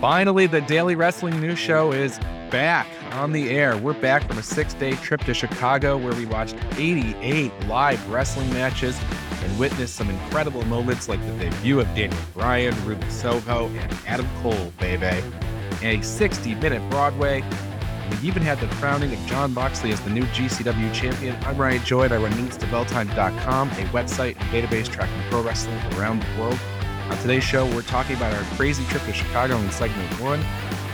Finally, the Daily Wrestling News Show is back on the air. We're back from a six day trip to Chicago where we watched 88 live wrestling matches and witnessed some incredible moments like the debut of Daniel Bryan, Ruby Soho, and Adam Cole, baby. A 60 minute Broadway. We even had the crowning of Jon Moxley as the new GCW champion. I'm Ryan Joy. I run newsdeveloptime.com, a website and database tracking pro wrestling around the world. On today's show, we're talking about our crazy trip to Chicago in segment one.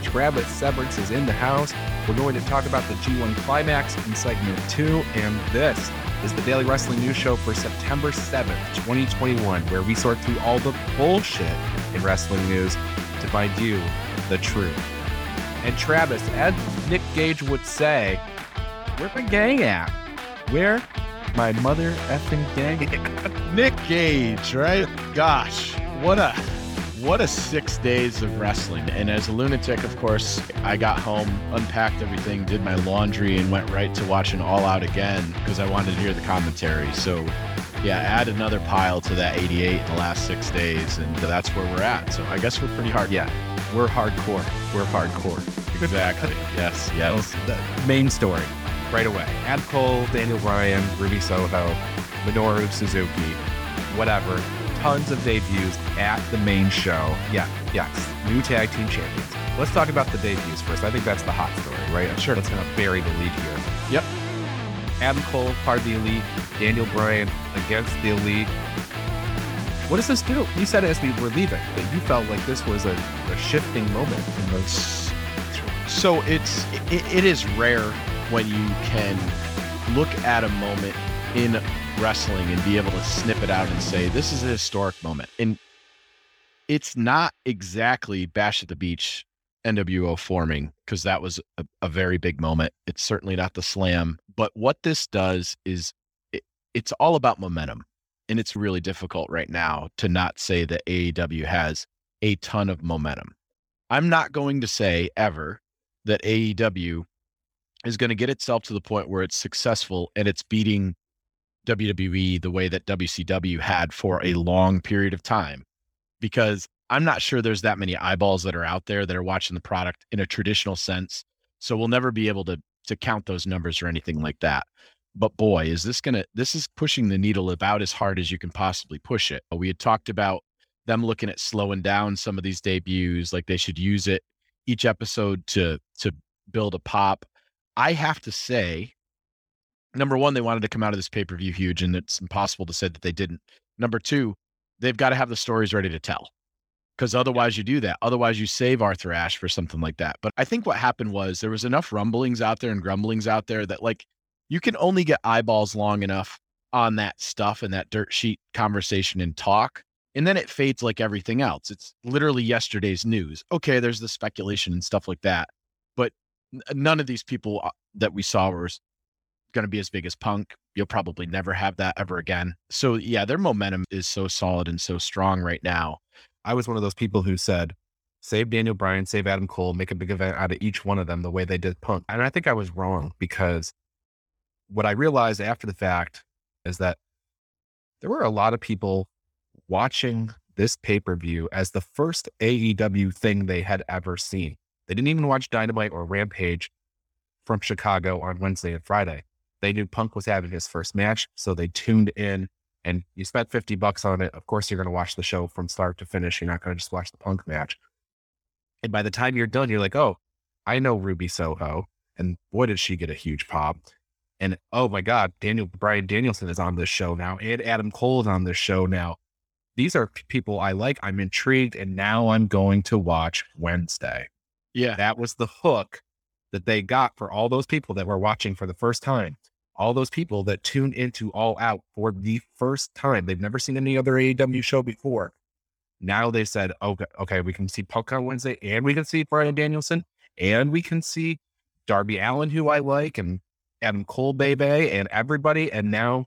Travis Severance is in the house. We're going to talk about the G1 Climax in segment two. And this is the Daily Wrestling News Show for September 7th, 2021, where we sort through all the bullshit in wrestling news to find you the truth. And Travis, as Nick Gage would say, where the gang at? Where my mother effing gang? Nick Gage, right? Gosh, what a what a six days of wrestling. And as a lunatic, of course, I got home, unpacked everything, did my laundry, and went right to watching All Out again because I wanted to hear the commentary. So, yeah, add another pile to that 88 in the last six days, and that's where we're at. So I guess we're pretty hard. Yeah, we're hardcore. We're hardcore. Exactly. yes. Yes. The main story, right away. Ad Cole, Daniel Bryan, Ruby Soho, Minoru Suzuki, whatever tons of debuts at the main show. Yeah, yes, new tag team champions. Let's talk about the debuts first. I think that's the hot story, right? I'm sure. that's going to bury the lead here. Yep. Adam Cole, part of the elite. Daniel Bryan against the elite. What does this do? You said as we were leaving that you felt like this was a, a shifting moment in those. So it's it, it is rare when you can look at a moment in wrestling and be able to snip it out and say, this is a historic moment. And it's not exactly Bash at the Beach NWO forming, because that was a, a, very big moment. It's certainly not the slam. But what this does is it, it's all about momentum. And it's really difficult right now to not say that AEW has a ton of momentum. I'm not going to say ever that AEW is going to get itself to the point where it's successful and it's beating WWE the way that WCW had for a long period of time because I'm not sure there's that many eyeballs that are out there that are watching the product in a traditional sense. So we'll never be able to to count those numbers or anything like that. But boy, is this going to this is pushing the needle about as hard as you can possibly push it. We had talked about them looking at slowing down some of these debuts like they should use it each episode to to build a pop. I have to say number one, they wanted to come out of this pay per view huge, and it's impossible to say that they didn't. Number two, they've got to have the stories ready to tell because otherwise you do that. Otherwise, you save Arthur Ashe for something like that. But I think what happened was there was enough rumblings out there and grumblings out there that like you can only get eyeballs long enough on that stuff and that dirt sheet conversation and talk. And then it fades like everything else. It's literally yesterday's news. Okay, there's the speculation and stuff like that. But none of these people uh, that we saw were going to be as big as Punk. You'll probably never have that ever again. So yeah, their momentum is so solid and so strong right now. I was one of those people who said, save Daniel Bryan, save Adam Cole, make a big event out of each one of them the way they did Punk. And I think I was wrong because what I realized after the fact is that there were a lot of people watching this pay per view as the first AEW thing they had ever seen. They didn't even watch Dynamite or Rampage from Chicago on Wednesday and Friday. They knew Punk was having his first match, so they tuned in and you spent 50 bucks on it. Of course, you're going to watch the show from start to finish. You're not going to just watch the Punk match. And by the time you're done, you're like, oh, I know Ruby Soho. And boy, did she get a huge pop. And oh my God, Daniel Bryan Danielson is on this show now, and Adam Cole is on this show now. These are people I like. I'm intrigued, and now I'm going to watch Wednesday. Yeah. That was the hook that they got for all those people that were watching for the first time all those people that tuned into All Out for the first time. They've never seen any other AEW show before. Now they said, okay, okay, we can see Punk on Wednesday and we can see Bryan Danielson and we can see Darby Allin, who I like, and Adam Cole Bay Bay and everybody. And now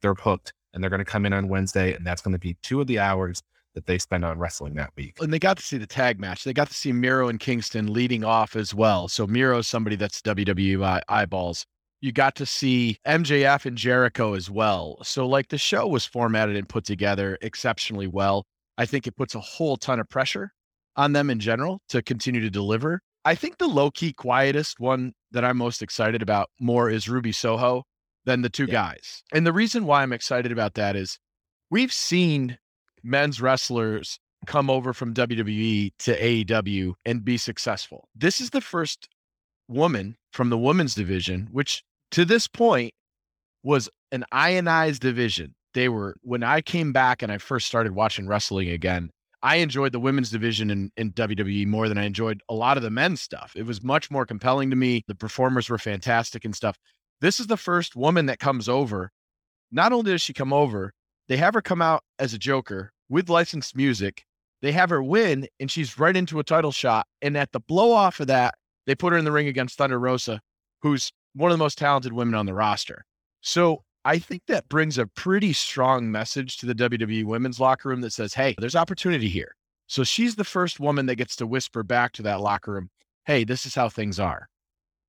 they're hooked and they're going to come in on Wednesday. And that's going to be two of the hours that they spend on wrestling that week. And they got to see the tag match. They got to see Miro and Kingston leading off as well. So Miro is somebody that's WWE eyeballs you got to see MJF and Jericho as well. So, like, the show was formatted and put together exceptionally well. I think it puts a whole ton of pressure on them in general to continue to deliver. I think the low key quietest one that I'm most excited about more is Ruby Soho than the two yeah. guys. And the reason why I'm excited about that is we've seen men's wrestlers come over from WWE to AEW and be successful. This is the first woman from the women's division, which to this point was an ionized division. They were, when I came back and I first started watching wrestling again, I enjoyed the women's division in, in WWE more than I enjoyed a lot of the men's stuff. It was much more compelling to me. The performers were fantastic and stuff. This is the first woman that comes over. Not only does she come over, they have her come out as a joker with licensed music. They have her win, and she's right into a title shot. And at the blow off of that, they put her in the ring against Thunder Rosa, who's one of the most talented women on the roster. So I think that brings a pretty strong message to the WWE women's locker room that says, hey, there's opportunity here. So she's the first woman that gets to whisper back to that locker room, hey, this is how things are.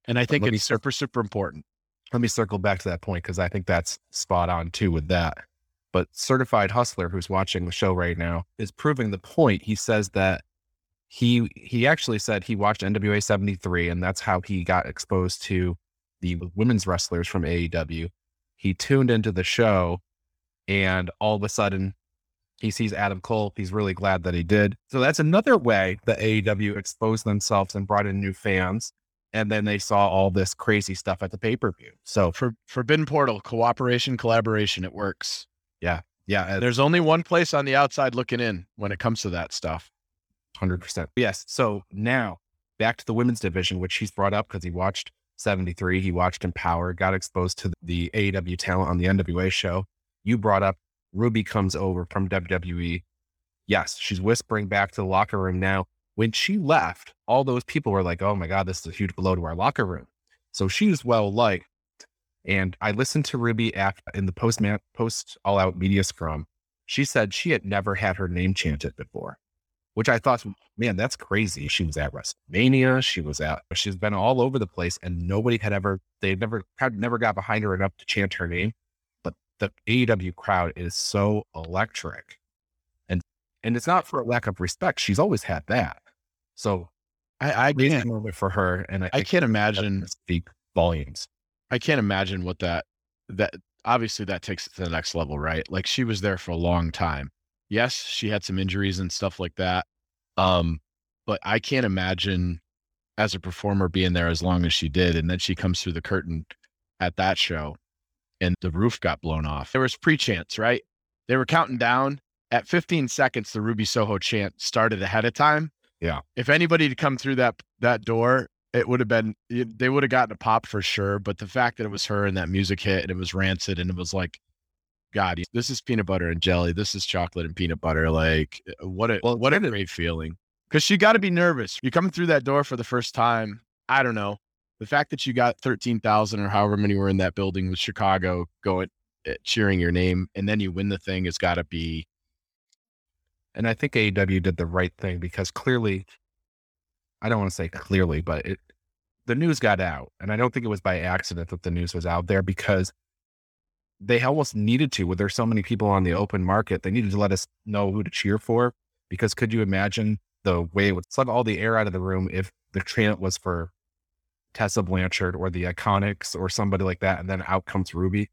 And I think it's super, super important. Let me circle back to that point because I think that's spot on too with that. But Certified Hustler, who's watching the show right now, is proving the point. He says that he he actually said he watched NWA 73 and that's how he got exposed to the women's wrestlers from AEW. He tuned into the show and all of a sudden he sees Adam Cole. He's really glad that he did. So that's another way that AEW exposed themselves and brought in new fans. And then they saw all this crazy stuff at the pay per view. So for Forbidden Portal, cooperation, collaboration, it works. Yeah. Yeah. There's only one place on the outside looking in when it comes to that stuff. 100%. Yes. So now back to the women's division, which he's brought up because he watched 73. He watched EmPowerrr, got exposed to the AEW talent on the NWA show. You brought up Ruby comes over from WWE. Yes, she's whispering back to the locker room now. When she left, all those people were like, oh my God, this is a huge blow to our locker room. So she's well liked. And I listened to Ruby after, in the post post all out media scrum. She said she had never had her name chanted before which I thought, man, that's crazy. She was at WrestleMania. She was at, she's been all over the place and nobody had ever, they never, had never got behind her enough to chant her name. But the AEW crowd is so electric. And, and it's not for a lack of respect. She's always had that. So I, I can't moment for her. And I, I can't imagine speak volumes. I can't imagine what that, that obviously that takes it to the next level, right? Like she was there for a long time yes, she had some injuries and stuff like that. Um, but I can't imagine as a performer being there as long as she did. And then she comes through the curtain at that show and the roof got blown off. There was pre chance, right? They were counting down at 15 seconds. The Ruby Soho chant started ahead of time. Yeah. If anybody had come through that, that door, it would have been, they would have gotten a pop for sure. But the fact that it was her and that music hit and it was rancid and it was like, God, this is peanut butter and jelly. This is chocolate and peanut butter. Like, uh, what a well, what a great feeling. Because you got to be nervous. You're coming through that door for the first time. I don't know. The fact that you got thirteen thousand or however many were in that building with Chicago going uh, cheering your name, and then you win the thing has got to be. And I think AEW did the right thing because clearly, I don't want to say clearly, but it the news got out, and I don't think it was by accident that the news was out there because they almost needed to, with there's so many people on the open market, they needed to let us know who to cheer for. Because could you imagine the way it would suck all the air out of the room if the chant was for Tessa Blanchard or the Iconics or somebody like that, and then out comes Ruby.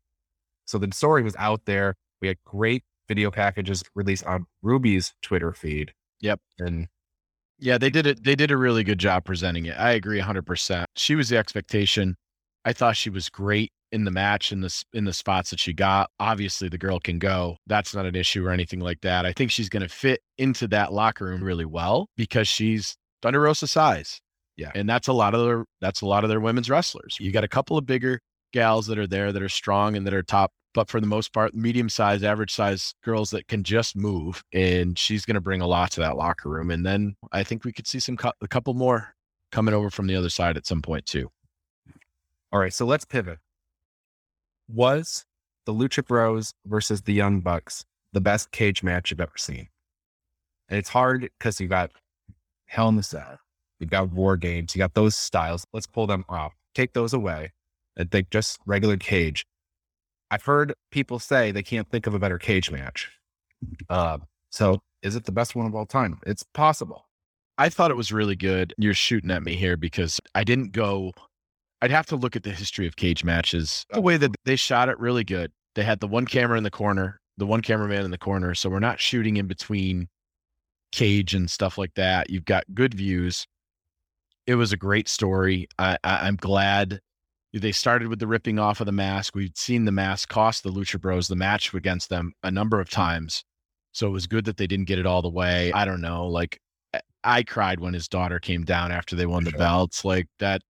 So the story was out there. We had great video packages released on Ruby's Twitter feed. Yep. And yeah, they did it. They did a really good job presenting it. I agree 100%. She was the expectation. I thought she was great in the match in the in the spots that she got. Obviously, the girl can go. That's not an issue or anything like that. I think she's going to fit into that locker room really well because she's Thunder Rosa size. Yeah, and that's a lot of their that's a lot of their women's wrestlers. You got a couple of bigger gals that are there that are strong and that are top, but for the most part, medium size, average size girls that can just move. And she's going to bring a lot to that locker room. And then I think we could see some a couple more coming over from the other side at some point too. All right, so let's pivot was the Lucha Bros versus the Young Bucks the best cage match you've ever seen? And it's hard because you got Hell in the Cell, you got War Games, you got those styles. Let's pull them off, take those away, and think just regular cage. I've heard people say they can't think of a better cage match. Uh, so is it the best one of all time? It's possible. I thought it was really good. You're shooting at me here because I didn't go. I'd have to look at the history of cage matches. The way that they shot it really good. They had the one camera in the corner, the one cameraman in the corner. So we're not shooting in between cage and stuff like that. You've got good views. It was a great story. I, I, I'm glad they started with the ripping off of the mask. We'd seen the mask cost the Lucha Bros the match against them a number of times. So it was good that they didn't get it all the way. I don't know. Like I cried when his daughter came down after they won the sure. belts. Like that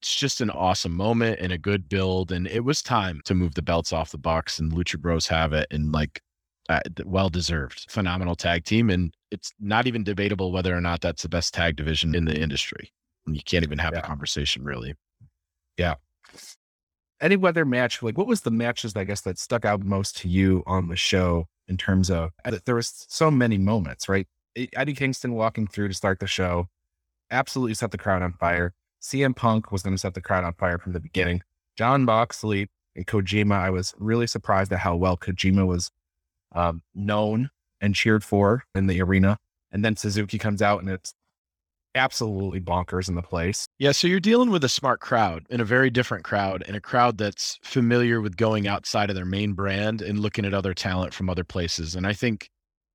it's just an awesome moment and a good build. And it was time to move the belts off the box and Lucha Bros have it. And like uh, well deserved, phenomenal tag team. And it's not even debatable whether or not that's the best tag division in the industry. You can't even have yeah. the conversation really. Yeah. Any weather match, like what was the matches, I guess, that stuck out most to you on the show in terms of there was so many moments, right? Eddie Kingston walking through to start the show absolutely set the crowd on fire. CM Punk was going to set the crowd on fire from the beginning. Jon Moxley and Kojima, I was really surprised at how well Kojima was um, known and cheered for in the arena. And then Suzuki comes out and it's absolutely bonkers in the place. Yeah, so you're dealing with a smart crowd and a very different crowd and a crowd that's familiar with going outside of their main brand and looking at other talent from other places. And I think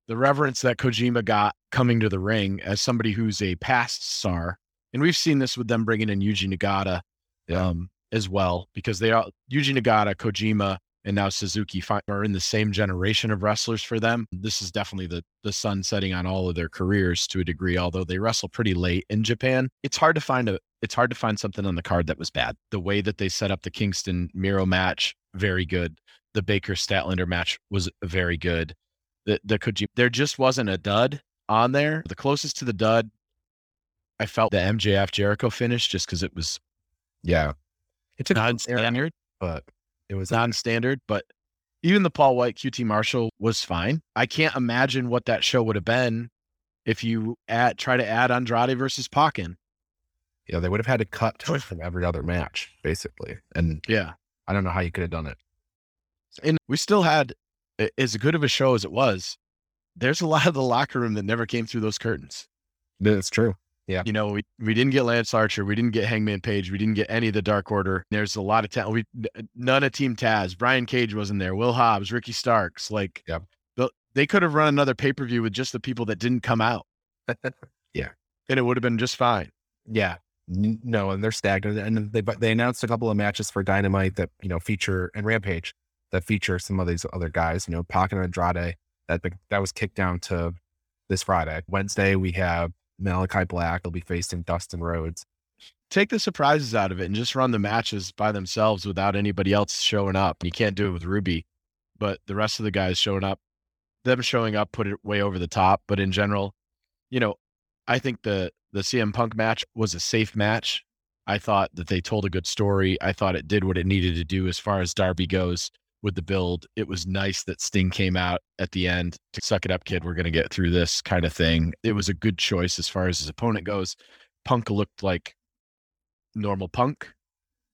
the reverence that Kojima got coming to the ring as somebody who's a past star, and we've seen this with them bringing in Yuji Nagata yeah. um, as well, because they are Yuji Nagata, Kojima, and now Suzuki are in the same generation of wrestlers for them. This is definitely the the sun setting on all of their careers to a degree, although they wrestle pretty late in Japan. It's hard to find a it's hard to find something on the card that was bad. The way that they set up the Kingston Miro match, very good. The Baker Statlander match was very good. The the Kojima, there just wasn't a dud on there. The closest to the dud, I felt the MJF Jericho finish just because it was, yeah, it took non-standard, but it was non-standard, but even the Paul White QT Marshall was fine. I can't imagine what that show would have been if you add try to add Andrade versus Pac Yeah, they would have had to cut from every other match, basically. And yeah, I don't know how you could have done it. And we still had as good of a show as it was. There's a lot of the locker room that never came through those curtains. That's true. Yeah. You know, we, we didn't get Lance Archer. We didn't get Hangman Page. We didn't get any of the Dark Order. There's a lot of talent. We none of Team Taz. Brian Cage wasn't there. Will Hobbs, Ricky Starks. Like, yeah. the, they could have run another pay per view with just the people that didn't come out. yeah. And it would have been just fine. Yeah. No, and they're stagnant. And they they announced a couple of matches for Dynamite that you know feature and Rampage that feature some of these other guys. You know, Pac and Andrade. That that was kicked down to this Friday. Wednesday we have Malakai Black will be facing Dustin Rhodes. Take the surprises out of it and just run the matches by themselves without anybody else showing up. You can't do it with Ruby, but the rest of the guys showing up, them showing up put it way over the top. But in general, you know, I think the the CM Punk match was a safe match. I thought that they told a good story. I thought it did what it needed to do as far as Darby goes with the build. It was nice that Sting came out at the end to suck it up, kid. We're going to get through this kind of thing. It was a good choice as far as his opponent goes. Punk looked like normal Punk.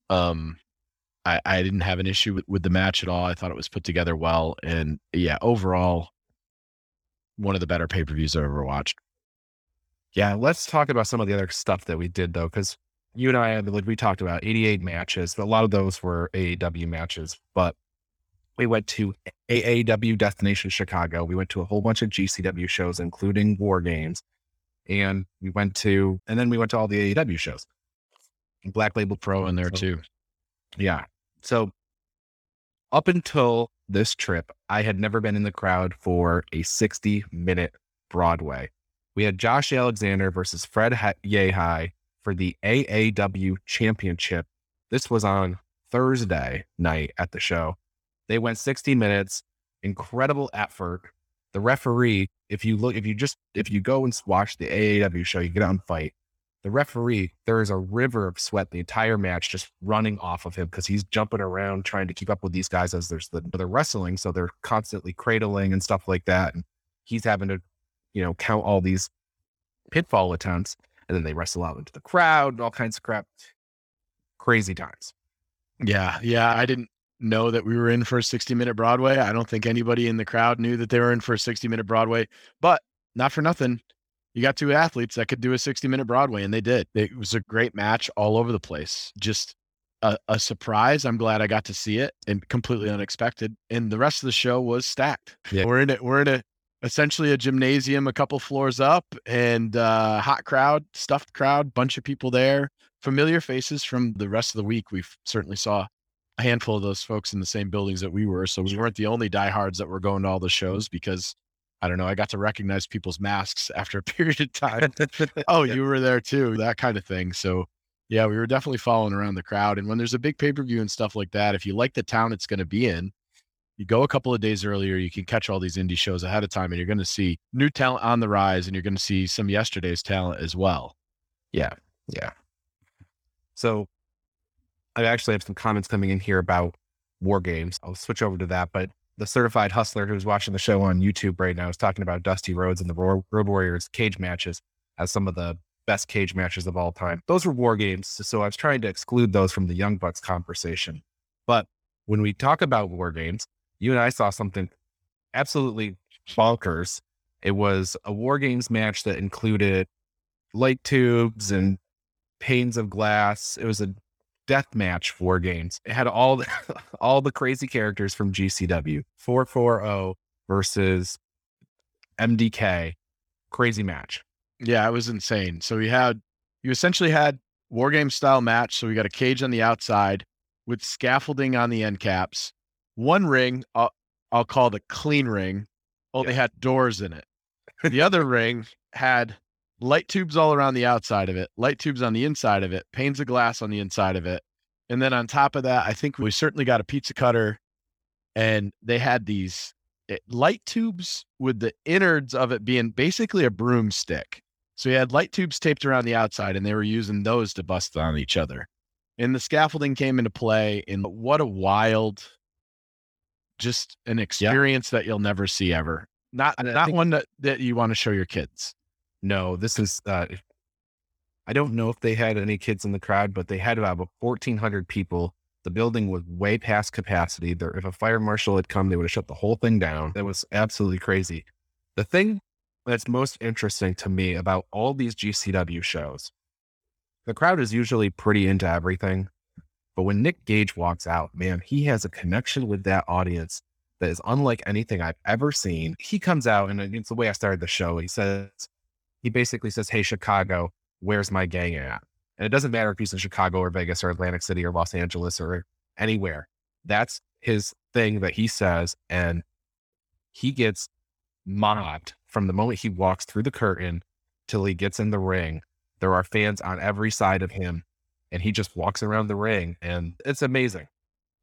Um, I, I didn't have an issue with, with the match at all. I thought it was put together well. And yeah, overall, one of the better pay per views I've ever watched. Yeah, let's talk about some of the other stuff that we did though, because you and I, like we talked about 88 matches, a lot of those were AEW matches. But we went to AAW Destination Chicago. We went to a whole bunch of GCW shows, including War Games. And we went to, and then we went to all the AEW shows. Black Label Pro in there so, too. Yeah. So up until this trip, I had never been in the crowd for a 60 minute Broadway. We had Josh Alexander versus Fred Yehi for the AAW Championship. This was on Thursday night at the show. They went 16 minutes, incredible effort. The referee, if you look, if you just, if you go and watch the AAW show, you get on fight. The referee, there is a river of sweat the entire match just running off of him because he's jumping around trying to keep up with these guys as there's the, they're wrestling. So they're constantly cradling and stuff like that. And he's having to, you know, count all these pinfall attempts. And then they wrestle out into the crowd and all kinds of crap. Crazy times. Yeah. Yeah. I didn't, know that we were in for a 60 minute Broadway. I don't think anybody in the crowd knew that they were in for a 60 minute Broadway, but not for nothing. you got two athletes that could do a 60 minute Broadway, and they did. It was a great match all over the place. Just a, a, surprise. I'm glad I got to see it and completely unexpected. And the rest of the show was stacked. Yeah. We're in it. We're in a essentially a gymnasium a couple floors up and uh hot crowd, stuffed crowd, bunch of people there, familiar faces from the rest of the week. We certainly saw a handful of those folks in the same buildings that we were. So we weren't the only diehards that were going to all the shows because I don't know, I got to recognize people's masks after a period of time. oh, you were there too, that kind of thing. So yeah, we were definitely following around the crowd. And when there's a big pay per view and stuff like that, if you like the town it's going to be in, you go a couple of days earlier, you can catch all these indie shows ahead of time, and you're going to see new talent on the rise, and you're going to see some yesterday's talent as well. Yeah, yeah. So I actually have some comments coming in here about war games. I'll switch over to that, but the certified hustler who's watching the show on YouTube right now is talking about Dusty Rhodes and the Road Warriors cage matches as some of the best cage matches of all time. Those were war games. So I was trying to exclude those from the Young Bucks conversation. But when we talk about war games, you and I saw something absolutely bonkers. It was a war games match that included light tubes and panes of glass. It was a death match war games. It had all the, all the crazy characters from GCW. 440 versus MDK. Crazy match. Yeah, it was insane. So we had you essentially had war game style match. So we got a cage on the outside with scaffolding on the end caps. One ring, I'll, I'll call the clean ring, only yeah. had doors in it. The other ring had light tubes all around the outside of it, light tubes on the inside of it, panes of glass on the inside of it. And then on top of that, I think we certainly got a pizza cutter and they had these eh, light tubes with the innards of it being basically a broomstick. So you had light tubes taped around the outside, and they were using those to bust on each other. And the scaffolding came into play. And what a wild, just an experience yeah. that you'll never see ever. Not not think, one that, that you want to show your kids. No, this is. Uh, I don't know if they had any kids in the crowd, but they had about 1,400 people. The building was way past capacity. There, if a fire marshal had come, they would have shut the whole thing down. That was absolutely crazy. The thing that's most interesting to me about all these GCW shows. The crowd is usually pretty into everything, but when Nick Gage walks out, man, he has a connection with that audience that is unlike anything I've ever seen. He comes out, and it's the way I started the show. He says, he basically says, Hey, Chicago, where's my gang at? And it doesn't matter if he's in Chicago or Vegas or Atlantic City or Los Angeles or anywhere. That's his thing that he says. And he gets mobbed from the moment he walks through the curtain till he gets in the ring. There are fans on every side of him, and he just walks around the ring, and it's amazing.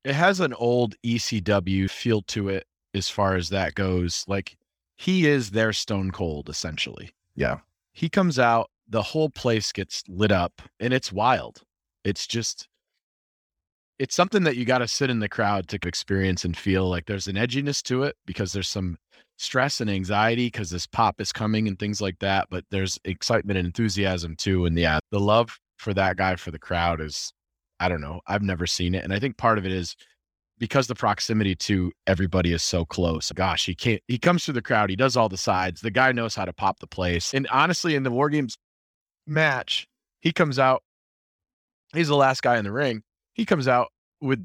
It has an old ECW feel to it as far as that goes. Like he is their stone cold, essentially. Yeah. He comes out, the whole place gets lit up, and it's wild. It's just, it's something that you got to sit in the crowd to experience and feel like there's an edginess to it because there's some stress and anxiety because this pop is coming and things like that. But there's excitement and enthusiasm too. And yeah, the love for that guy for the crowd is, I don't know, I've never seen it. And I think part of it is because the proximity to everybody is so close. Gosh, he can't, he comes through the crowd, he does all the sides. The guy knows how to pop the place. And honestly, in the War Games match, he comes out, he's the last guy in the ring. He comes out with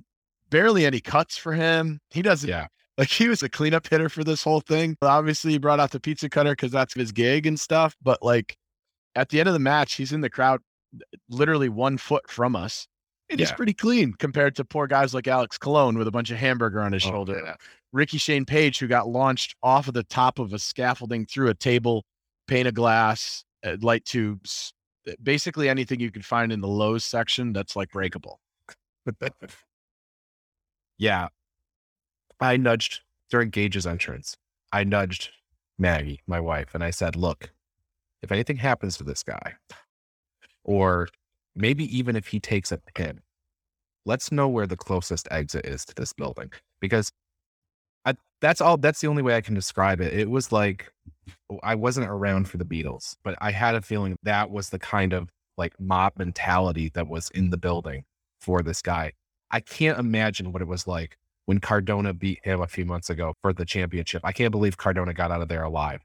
barely any cuts for him. He doesn't, yeah. Like he was a cleanup hitter for this whole thing. Obviously, he brought out the pizza cutter because that's his gig and stuff. But like at the end of the match, he's in the crowd, literally one foot from us. And yeah. he's pretty clean compared to poor guys like Alex Colon with a bunch of hamburger on his oh, shoulder. Yeah. Ricky Shane Page, who got launched off of the top of a scaffolding through a table, pane of glass, uh, light tubes, uh, basically anything you could find in the Lowe's section that's like breakable. yeah, I nudged during Gage's entrance. I nudged Maggie, my wife, and I said, look, if anything happens to this guy, or maybe even if he takes a pin, let's know where the closest exit is to this mm-hmm. building. Because I, that's all, that's the only way I can describe it. It was like, I wasn't around for the Beatles, but I had a feeling that was the kind of like mob mentality that was in the building for this guy. I can't imagine what it was like when Cardona beat him a few months ago for the championship. I can't believe Cardona got out of there alive.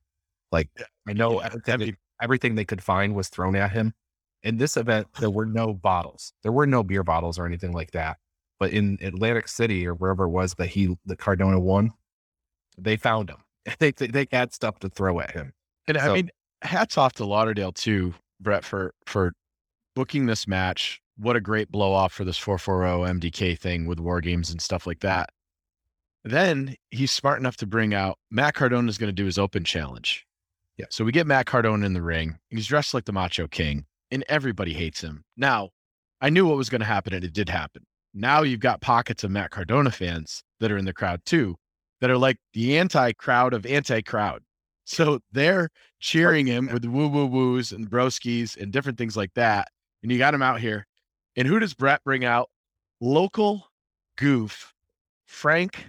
Like I know everything, everything they could find was thrown at him. In this event, there were no bottles. There were no beer bottles or anything like that. But in Atlantic City or wherever it was that he the Cardona won, they found him. They they, they had stuff to throw at him. And So- I mean, hats off to Lauderdale too, Brett, for for booking this match. What a great blow off for this 440 MDK thing with war games and stuff like that. Then he's smart enough to bring out Matt Cardona is going to do his open challenge. Yeah. So we get Matt Cardona in the ring. He's dressed like the Macho King, and everybody hates him. Now, I knew what was going to happen, and it did happen. Now you've got pockets of Matt Cardona fans that are in the crowd too, that are like the anti crowd of anti crowd. So they're cheering him with woo woo woos and broskies and different things like that. And you got him out here. And who does Brett bring out? Local goof, Frank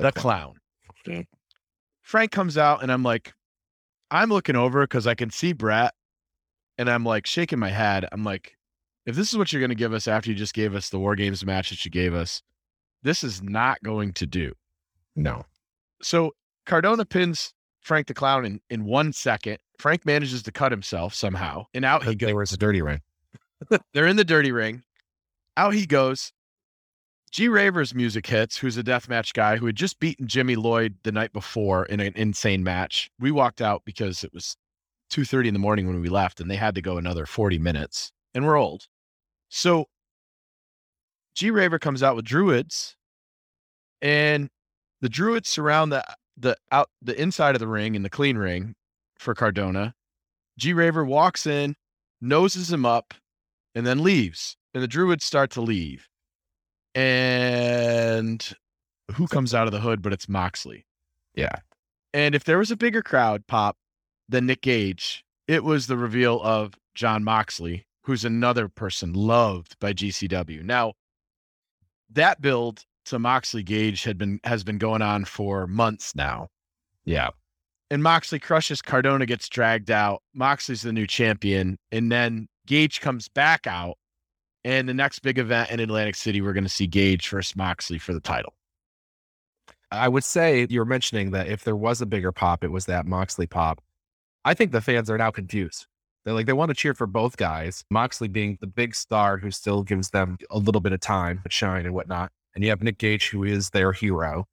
the clown. Frank comes out and I'm like, I'm looking over because I can see Brett and I'm like shaking my head. I'm like, if this is what you're going to give us after you just gave us the War Games match that you gave us, this is not going to do. No. So Cardona pins Frank the Clown in, in one second. Frank manages to cut himself somehow, and out he goes. Was a dirty ring. They're in the dirty ring. Out he goes. G Raver's music hits, who's a deathmatch guy who had just beaten Jimmy Lloyd the night before in an insane match. We walked out because it was 2:30 in the morning when we left, and they had to go another 40 minutes. And we're old. So G Raver comes out with druids, and the druids surround the the out the inside of the ring and the clean ring for Cardona. G Raver walks in, noses him up, and then leaves. And the druids start to leave. And who comes out of the hood? But it's Moxley. Yeah. And if there was a bigger crowd pop than Nick Gage, it was the reveal of Jon Moxley, who's another person loved by GCW. Now, that build to Moxley Gage had been has been going on for months now. Yeah. And Moxley crushes Cardona gets dragged out. Moxley's the new champion, and then Gage comes back out. And the next big event in Atlantic City, we're going to see Gage versus Moxley for the title. I would say you were mentioning that if there was a bigger pop, it was that Moxley pop. I think the fans are now confused. They're like, they want to cheer for both guys. Moxley being the big star who still gives them a little bit of time to shine and whatnot. And you have Nick Gage, who is their hero,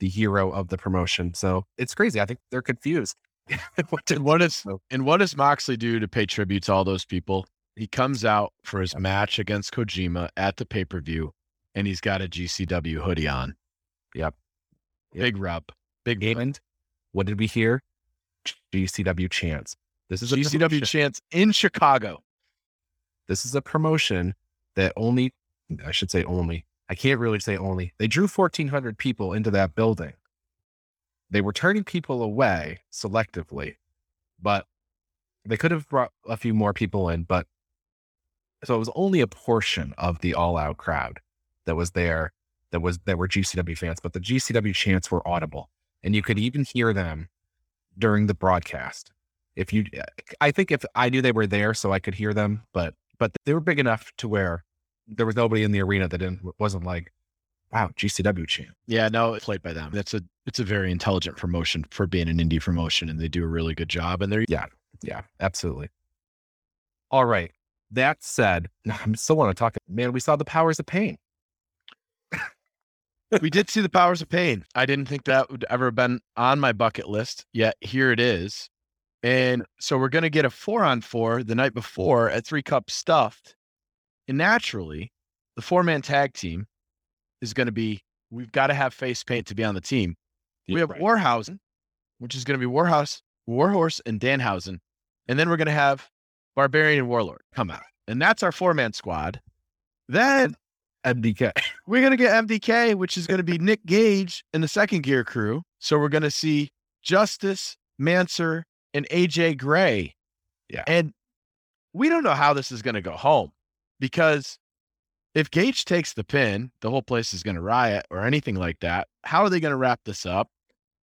the hero of the promotion. So it's crazy. I think they're confused. What to- And what So- and what does Moxley do to pay tribute to all those people? He comes out for his match against Kojima at the pay per view, and he's got a GCW hoodie on. Yep. Yep. Big rub. Big and what did we hear? GCW Chance. This is a GCW promotion. chance in Chicago. This is a promotion that only, I should say only, I can't really say only. They drew 1,400 people into that building. They were turning people away selectively, but they could have brought a few more people in. But so it was only a portion of the all out crowd that was there that was that were GCW fans, but the GCW chants were audible. And you could even hear them during the broadcast. If you eh, I think if I knew they were there so I could hear them, but but they were big enough to where there was nobody in the arena that didn't wasn't like, wow, GCW champ. Yeah, no, it's played by them. That's a it's a very intelligent promotion for being an indie promotion, and they do a really good job. And they're yeah, Yeah, absolutely. All right. That said, I still want to talk. Man, we saw the powers of pain. We did see the powers of pain. I didn't think that would ever have been on my bucket list, yet here it is. And so we're gonna get a four on four the night before at three cup stuffed. And naturally, the four man tag team is gonna be we've got to have face paint to be on the team. We have Right. Warhausen, which is gonna be Warhouse, Warhorse, and Danhausen. And then we're gonna have Barbarian and Warlord come out. And that's our four man squad. Then MDK. we're going to get MDK, which is going to be Nick Gage and the second gear crew. So we're going to see Justice, Manders, and AJ Gray. Yeah. And we don't know how this is going to go home because if Gage takes the pin, the whole place is going to riot or anything like that. How are they going to wrap this up?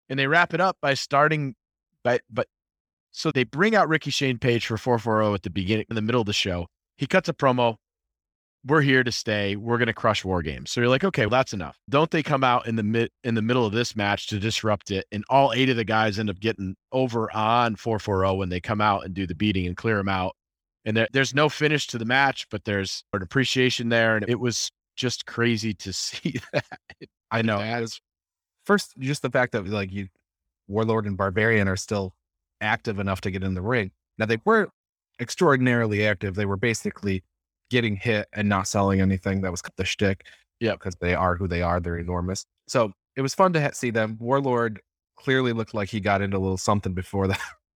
And they wrap it up by starting by, but so they bring out Ricky Shane Page for 440 at the beginning, in the middle of the show. He cuts a promo. We're here to stay. We're going to crush war games. So you're like, okay, well, that's enough. Don't they come out in the mid in the middle of this match to disrupt it, and all eight of the guys end up getting over on four four zero when they come out and do the beating and clear them out. And there, there's no finish to the match, but there's an appreciation there, and it was just crazy to see that. I know. As first, just the fact that like you, Warlord and Barbarian are still active enough to get in the ring. Now they weren't extraordinarily active. They were basically getting hit and not selling anything. That was the shtick. Yeah, because they are who they are. They're enormous. So it was fun to ha- see them. Warlord clearly looked like he got into a little something before the,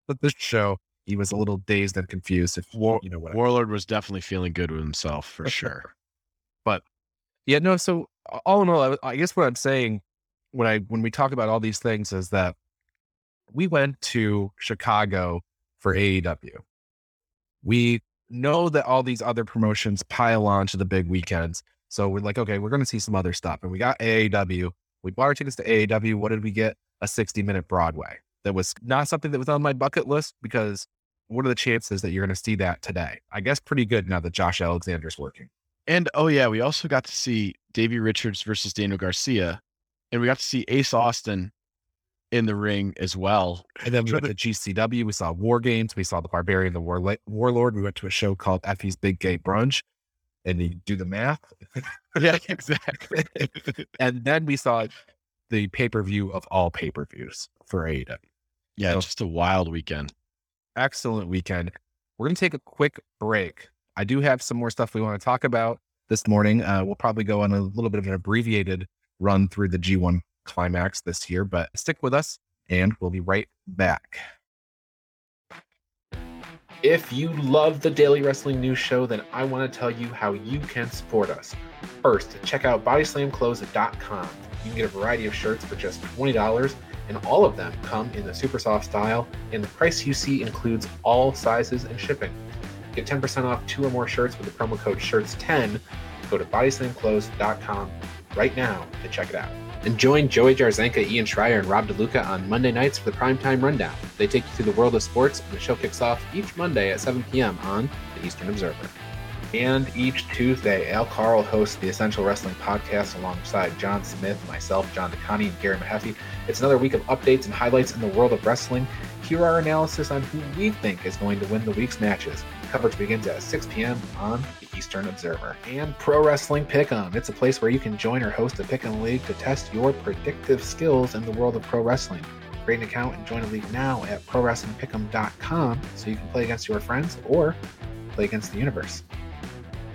the show. He was a little dazed and confused. If War, you know what Warlord was definitely feeling good with himself for sure. but yeah, no. So all in all, I, I guess what I'm saying when I when we talk about all these things is that we went to Chicago for AEW. We know that all these other promotions pile on to the big weekends. So we're like, okay, we're going to see some other stuff. And we got AEW. We bought our tickets to AEW. What did we get? A 60 minute Broadway. That was not something that was on my bucket list because what are the chances that you're going to see that today? I guess pretty good now that Josh Alexander's working. And oh, yeah, we also got to see Davey Richards versus Daniel Garcia. And we got to see Ace Austin in the ring as well. And then we went to GCW. We saw War Games. We saw the Barbarian, the War Warlord. We went to a show called Effie's Big Gay Brunch. And you do the math. yeah, exactly. and then we saw the pay per view of all pay per views for AEW. Yeah, so, just a wild weekend. Excellent weekend. We're going to take a quick break. I do have some more stuff we want to talk about this morning. Uh, we'll probably go on a little bit of an abbreviated run through the G1 climax this year, but stick with us and we'll be right back. If you love the Daily Wrestling News Show, then I want to tell you how you can support us. First, check out bodyslamclothes.com. You can get a variety of shirts for just $20, and all of them come in the super soft style, and the price you see includes all sizes and shipping. Get 10% off two or more shirts with the promo code SHIRTS10. Go to bodyslamclothes.com right now to check it out. And join Joey Jarzenka, Ian Schreier, and Rob DeLuca on Monday nights for the Primetime Rundown. They take you through the world of sports, and the show kicks off each Monday at 7 p.m. on the Eastern Observer. And each Tuesday, Al Carl hosts the Essential Wrestling Podcast alongside John Smith, myself, John DeConnie, and Gary Mahaffey. It's another week of updates and highlights in the world of wrestling. Here are our analysis on who we think is going to win the week's matches. Coverage begins at 6 p.m. on the Eastern Observer. And Pro Wrestling Pick'em. It's a place where you can join or host a Pick'em League to test your predictive skills in the world of pro wrestling. Create an account and join a league now at ProWrestlingPick'em.com so you can play against your friends or play against the universe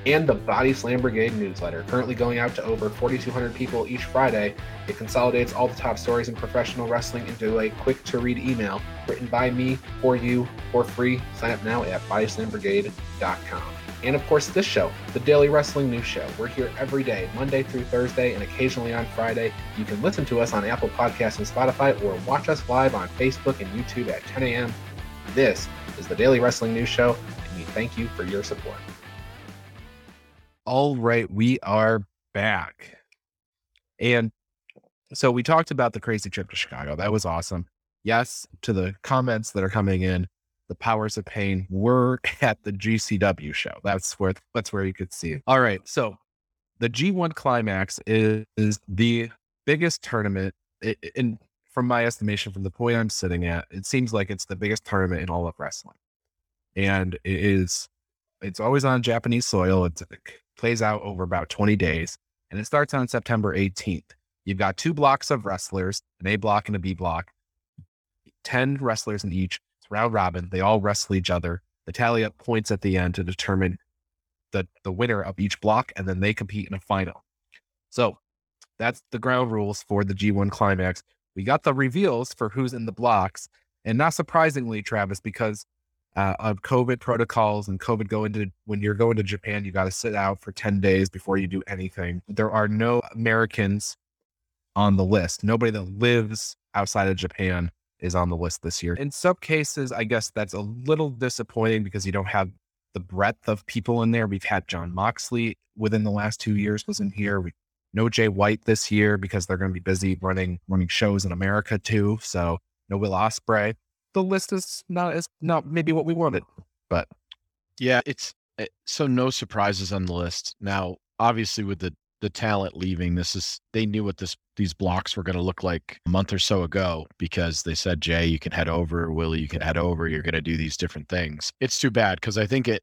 and the Body Slam Brigade newsletter, currently going out to over 4,200 people each Friday. It consolidates all the top stories in professional wrestling into a quick to read email written by me for you for free. Sign up now at bodyslambrigade.com. And of course, this show, the Daily Wrestling News Show. We're here every day, Monday through Thursday, and occasionally on Friday. You can listen to us on Apple Podcasts and Spotify, or watch us live on Facebook and YouTube at 10 a.m. This is the Daily Wrestling News Show, and we thank you for your support. All right, we are back. And so we talked about the crazy trip to Chicago. That was awesome. Yes, to the comments that are coming in, the powers of pain were at the GCW show. That's where that's where you could see it. All right, so the G1 Climax is, is the biggest tournament in from my estimation, from the point I'm sitting at, it seems like it's the biggest tournament in all of wrestling, and it is. It's always on Japanese soil. It's plays out over about 20 days, and it starts on September 18th. You've got two blocks of wrestlers, an A block and a B block, 10 wrestlers in each. It's round robin. They all wrestle each other. They tally up points at the end to determine the, the winner of each block, and then they compete in a final. So that's the ground rules for the G1 climax. We got the reveals for who's in the blocks. And not surprisingly, Travis, because uh, of COVID protocols and COVID going to when you're going to Japan, you got to sit out for 10 days before you do anything. There are no Americans on the list. Nobody that lives outside of Japan is on the list this year. In some cases, I guess that's a little disappointing because you don't have the breadth of people in there. We've had Jon Moxley within the last two years was in here. We no Jay White this year because they're going to be busy running running shows in America too. So no Will Ospreay the list is not as not maybe what we wanted, but yeah, it's Eh, so no surprises on the list. Now, obviously, with the the talent leaving, this is they knew what this these blocks were going to look like a month or so ago because they said, Jay, you can head over, Willie, you can head over. You're going to do these different things. It's too bad because I think it,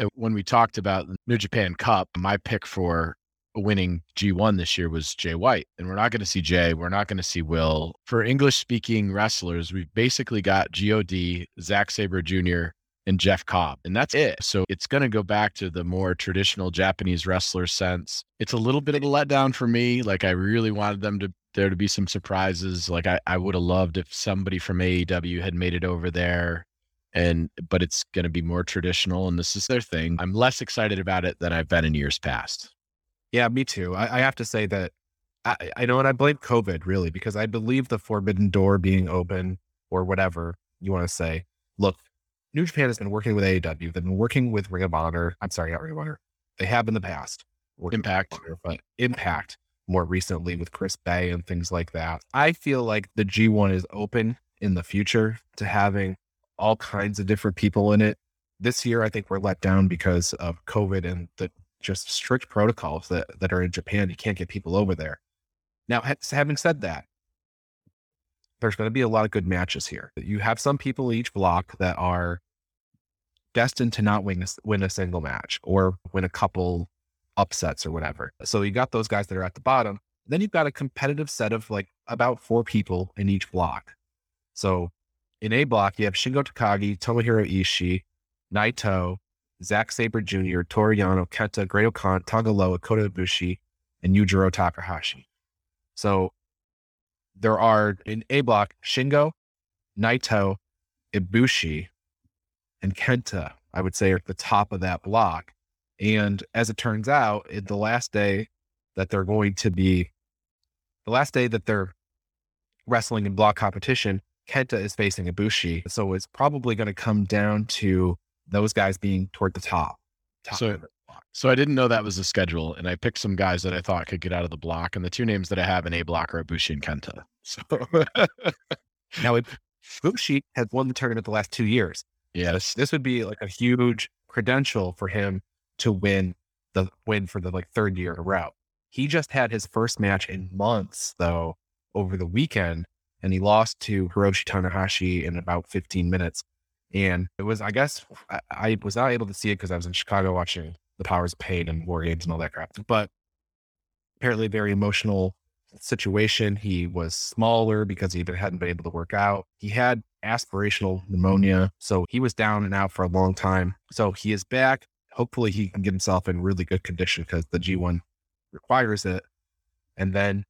it when we talked about New Japan Cup, my pick for winning G1 this year was Jay White. And we're not going to see Jay. We're not going to see Will. For English speaking wrestlers, we've basically got GOD, Zack Sabre Jr., and Jeff Cobb. And that's it. So it's going to go back to the more traditional Japanese wrestler sense. It's a little bit of a letdown for me. Like I really wanted them to there to be some surprises. Like I, I would have loved if somebody from AEW had made it over there. And but it's going to be more traditional and this is their thing. I'm less excited about it than I've been in years past. Yeah, me too. I, I have to say that I, I know, and I blame COVID really because I believe the forbidden door being open or whatever you want to say. Look, New Japan has been working with AEW. They've been working with Ring of Honor. I'm sorry, not Ring of Honor. They have in the past. Impact. Honor, but Impact more recently with Chris Bey and things like that. I feel like the G1 is open in the future to having all kinds of different people in it. This year, I think we're let down because of COVID and the just strict protocols that, that are in Japan. You can't get people over there. Now, having said that, there's going to be a lot of good matches here. You have some people each block that are destined to not win a, win a single match or win a couple upsets or whatever. So you got those guys that are at the bottom. Then you've got a competitive set of like about four people in each block. So in A block, you have Shingo Takagi, Tomohiro Ishii, Naito, Zack Sabre Jr., Toru Yano, Kenta, Great-O-Khan, Tanga Loa, Kota Ibushi, and Yujiro Takahashi. So there are in A block Shingo, Naito, Ibushi, and Kenta, I would say, are at the top of that block. And as it turns out, the last day that they're going to be, the last day that they're wrestling in block competition, Kenta is facing Ibushi. So it's probably going to come down to those guys being toward the top. top so so I didn't know that was the schedule, and I picked some guys that I thought could get out of the block, and the two names that I have in A block are Ibushi and Kenta. So now Ibushi has won the tournament the last two years. Yes, this would be like a huge credential for him to win the win for the like third year in a row. He just had his first match in months though over the weekend, and he lost to Hiroshi Tanahashi in about 15 minutes. And it was, I guess, I, I was not able to see it because I was in Chicago watching the powers of pain and war games and all that crap. But apparently, very emotional situation. He was smaller because he hadn't been able to work out. He had aspirational pneumonia, so he was down and out for a long time. So he is back. Hopefully, he can get himself in really good condition because the G1 requires it. And then,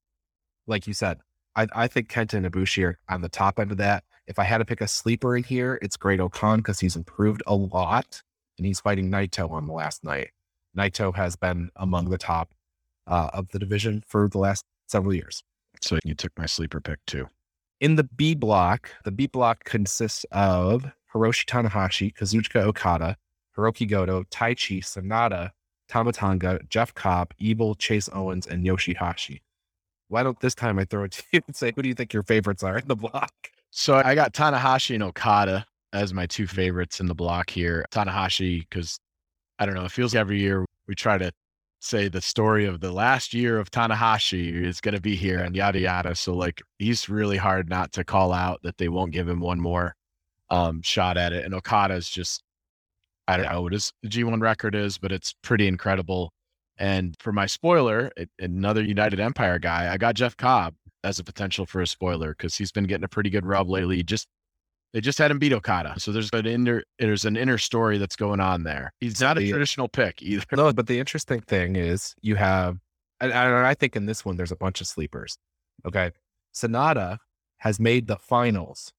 like you said, I, I think Kenta and Ibushi are on the top end of that. If I had to pick a sleeper in here, it's Great-O-Khan because he's improved a lot and he's fighting Naito on the last night. Naito has been among the top uh, of the division for the last several years. So you took my sleeper pick too. In the B block, the B block consists of Hiroshi Tanahashi, Kazuchika Okada, Hiroki Goto, Taichi, Sanada, Tama Tonga, Jeff Cobb, Evil, Chase Owens, and Yoshi-Hashi. Why don't this time I throw it to you and say, who do you think your favorites are in the block? So I got Tanahashi and Okada as my two favorites in the block here. Tanahashi, because I don't know, it feels like every year we try to say the story of the last year of Tanahashi is going to be here and yada yada. So like he's really hard not to call out that they won't give him one more um, shot at it. And Okada is just I don't know what his G1 record is, but it's pretty incredible. And for my spoiler, it, another United Empire guy, I got Jeff Cobb as a potential for a spoiler because he's been getting a pretty good rub mm-hmm. lately. Just they just had him beat Okada. So there's an inner there's an inner story that's going on there. He's not a traditional pick either. No, but the interesting thing is you have and, I think in this one there's a bunch of sleepers. Okay. Sanada has made the finals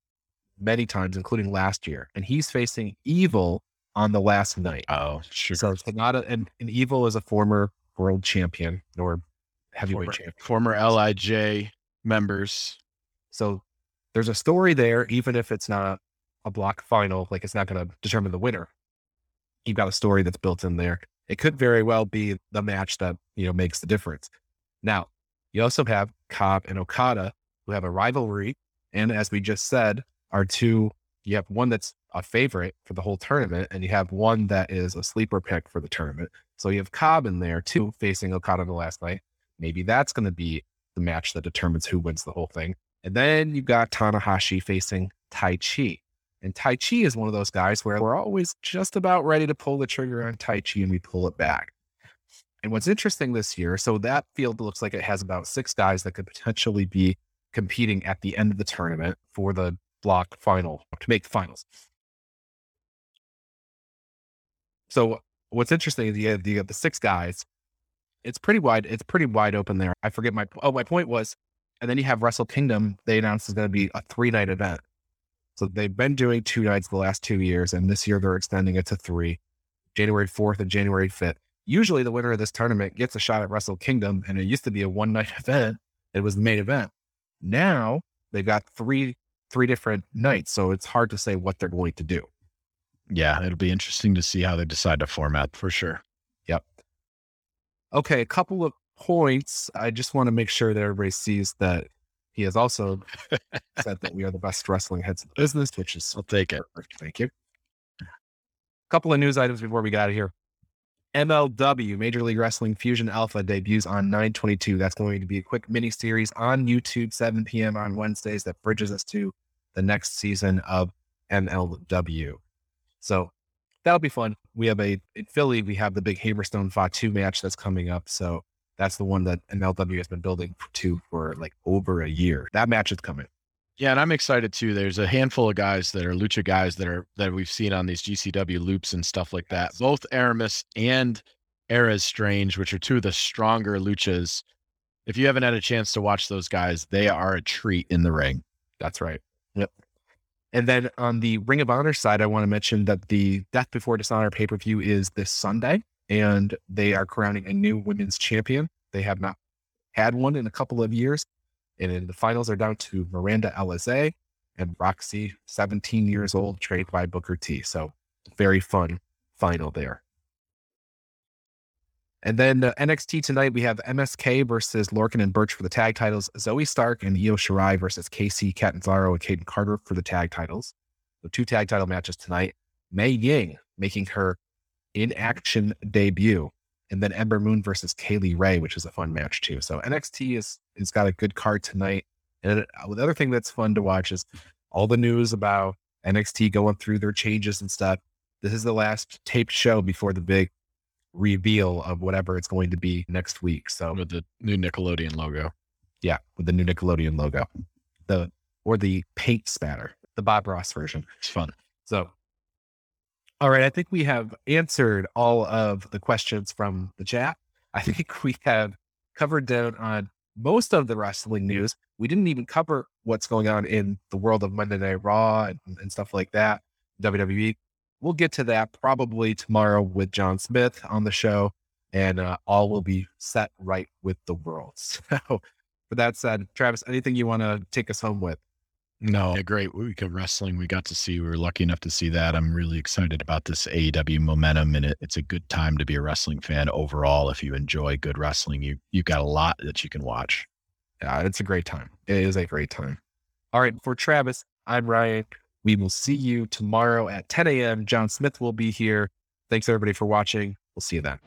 many times, including last year, and he's facing Evil on the last night. Oh, sure. So Sanada and, and Evil is a former world champion or heavyweight former, champion. Former LIJ members. So there's a story there, even if it's not a block final, like it's not going to determine the winner. You've got a story that's built in there. It could very well be the match that, you know, makes the difference. Now, you also have Cobb and Okada who have a rivalry. And as we just said, are two, you have one that's a favorite for the whole tournament, and you have one that is a sleeper pick for the tournament. So you have Cobb in there too, facing Okada the last night. Maybe that's going to be the match that determines who wins the whole thing. And then you've got Tanahashi facing Taichi. And Taichi is one of those guys where we're always just about ready to pull the trigger on Taichi and we pull it back. And what's interesting this year, so that field looks like it has about six guys that could potentially be competing at the end of the tournament for the block final to make the finals. So what's interesting is you have, you have the six guys. It's pretty wide. It's pretty wide open there. I forget my oh my point was, and then you have Wrestle Kingdom. They announced is going to be a three night event. So they've been doing two nights the last two years, and this year they're extending it to three, January fourth and January fifth. Usually, the winner of this tournament gets a shot at Wrestle Kingdom, and it used to be a one night event. It was the main event. Now they've got three three different nights, so it's hard to say what they're going to do. Yeah, it'll be interesting to see how they decide to format for sure. Yep. Okay, a couple of points. I just want to make sure that everybody sees that he has also said that we are the best wrestling heads in the business, which is I'll take it. Thank you. A couple of news items before we get out of here. MLW, Major League Wrestling Fusion Alpha, debuts on 922. That's going to be a quick mini series on YouTube, 7 p.m. on Wednesdays that bridges us to the next season of MLW. So that'll be fun. We have a in Philly, we have the big Hammerstone Fatu match that's coming up. So that's the one that MLW has been building to for like over a year. That match is coming. Yeah, and I'm excited too. There's a handful of guys that are lucha guys that are that we've seen on these GCW loops and stuff like that. Both Aramis and Eras Strange, which are two of the stronger luchas. If you haven't had a chance to watch those guys, they are a treat in the ring. That's right. Yep. And then on the Ring of Honor side, I want to mention that the Death Before Dishonor pay per view is this Sunday, and they are crowning a new women's champion. They have not had one in a couple of years. And in the finals are down to Miranda Alizé and Rok-C, 17 years old, trained by Booker T. So very fun final there. And then uh, NXT tonight, we have MSK versus Lorcan and Burch for the tag titles, Zoey Stark and Io Shirai versus Kacy Catanzaro and Kayden Carter for the tag titles. The two tag title matches tonight. Mei Ying making her in action debut. And then Ember Moon versus Kay Lee Ray, which is a fun match too. So NXT is is got a good card tonight. And uh, the other thing that's fun to watch is all the news about NXT going through their changes and stuff. This is the last taped show before the big reveal of whatever it's going to be next week. So with the new Nickelodeon logo. Yeah, with the new Nickelodeon logo. The or the paint spatter, the Bob Ross version. It's fun. So all right, I think we have answered all of the questions from the chat. I hmm. think we have covered down on most of the wrestling news. We didn't even cover what's going on in the world of Monday Night Raw and, and stuff like that. WWE. We'll get to that probably tomorrow with John Smith on the show, and uh, all will be set right with the world. So, with that said, Travis, anything you want to take us home with? No, a great week of wrestling. We got to see. We were lucky enough to see that. I'm really excited about this AEW momentum, and it, it's a good time to be a wrestling fan overall. If you enjoy good wrestling, you you've got a lot that you can watch. Yeah, it's a great time. It is a great time. All right, for Travis, I'm Ryan. We will see you tomorrow at 10 a.m. John Smith will be here. Thanks everybody for watching. We'll see you then.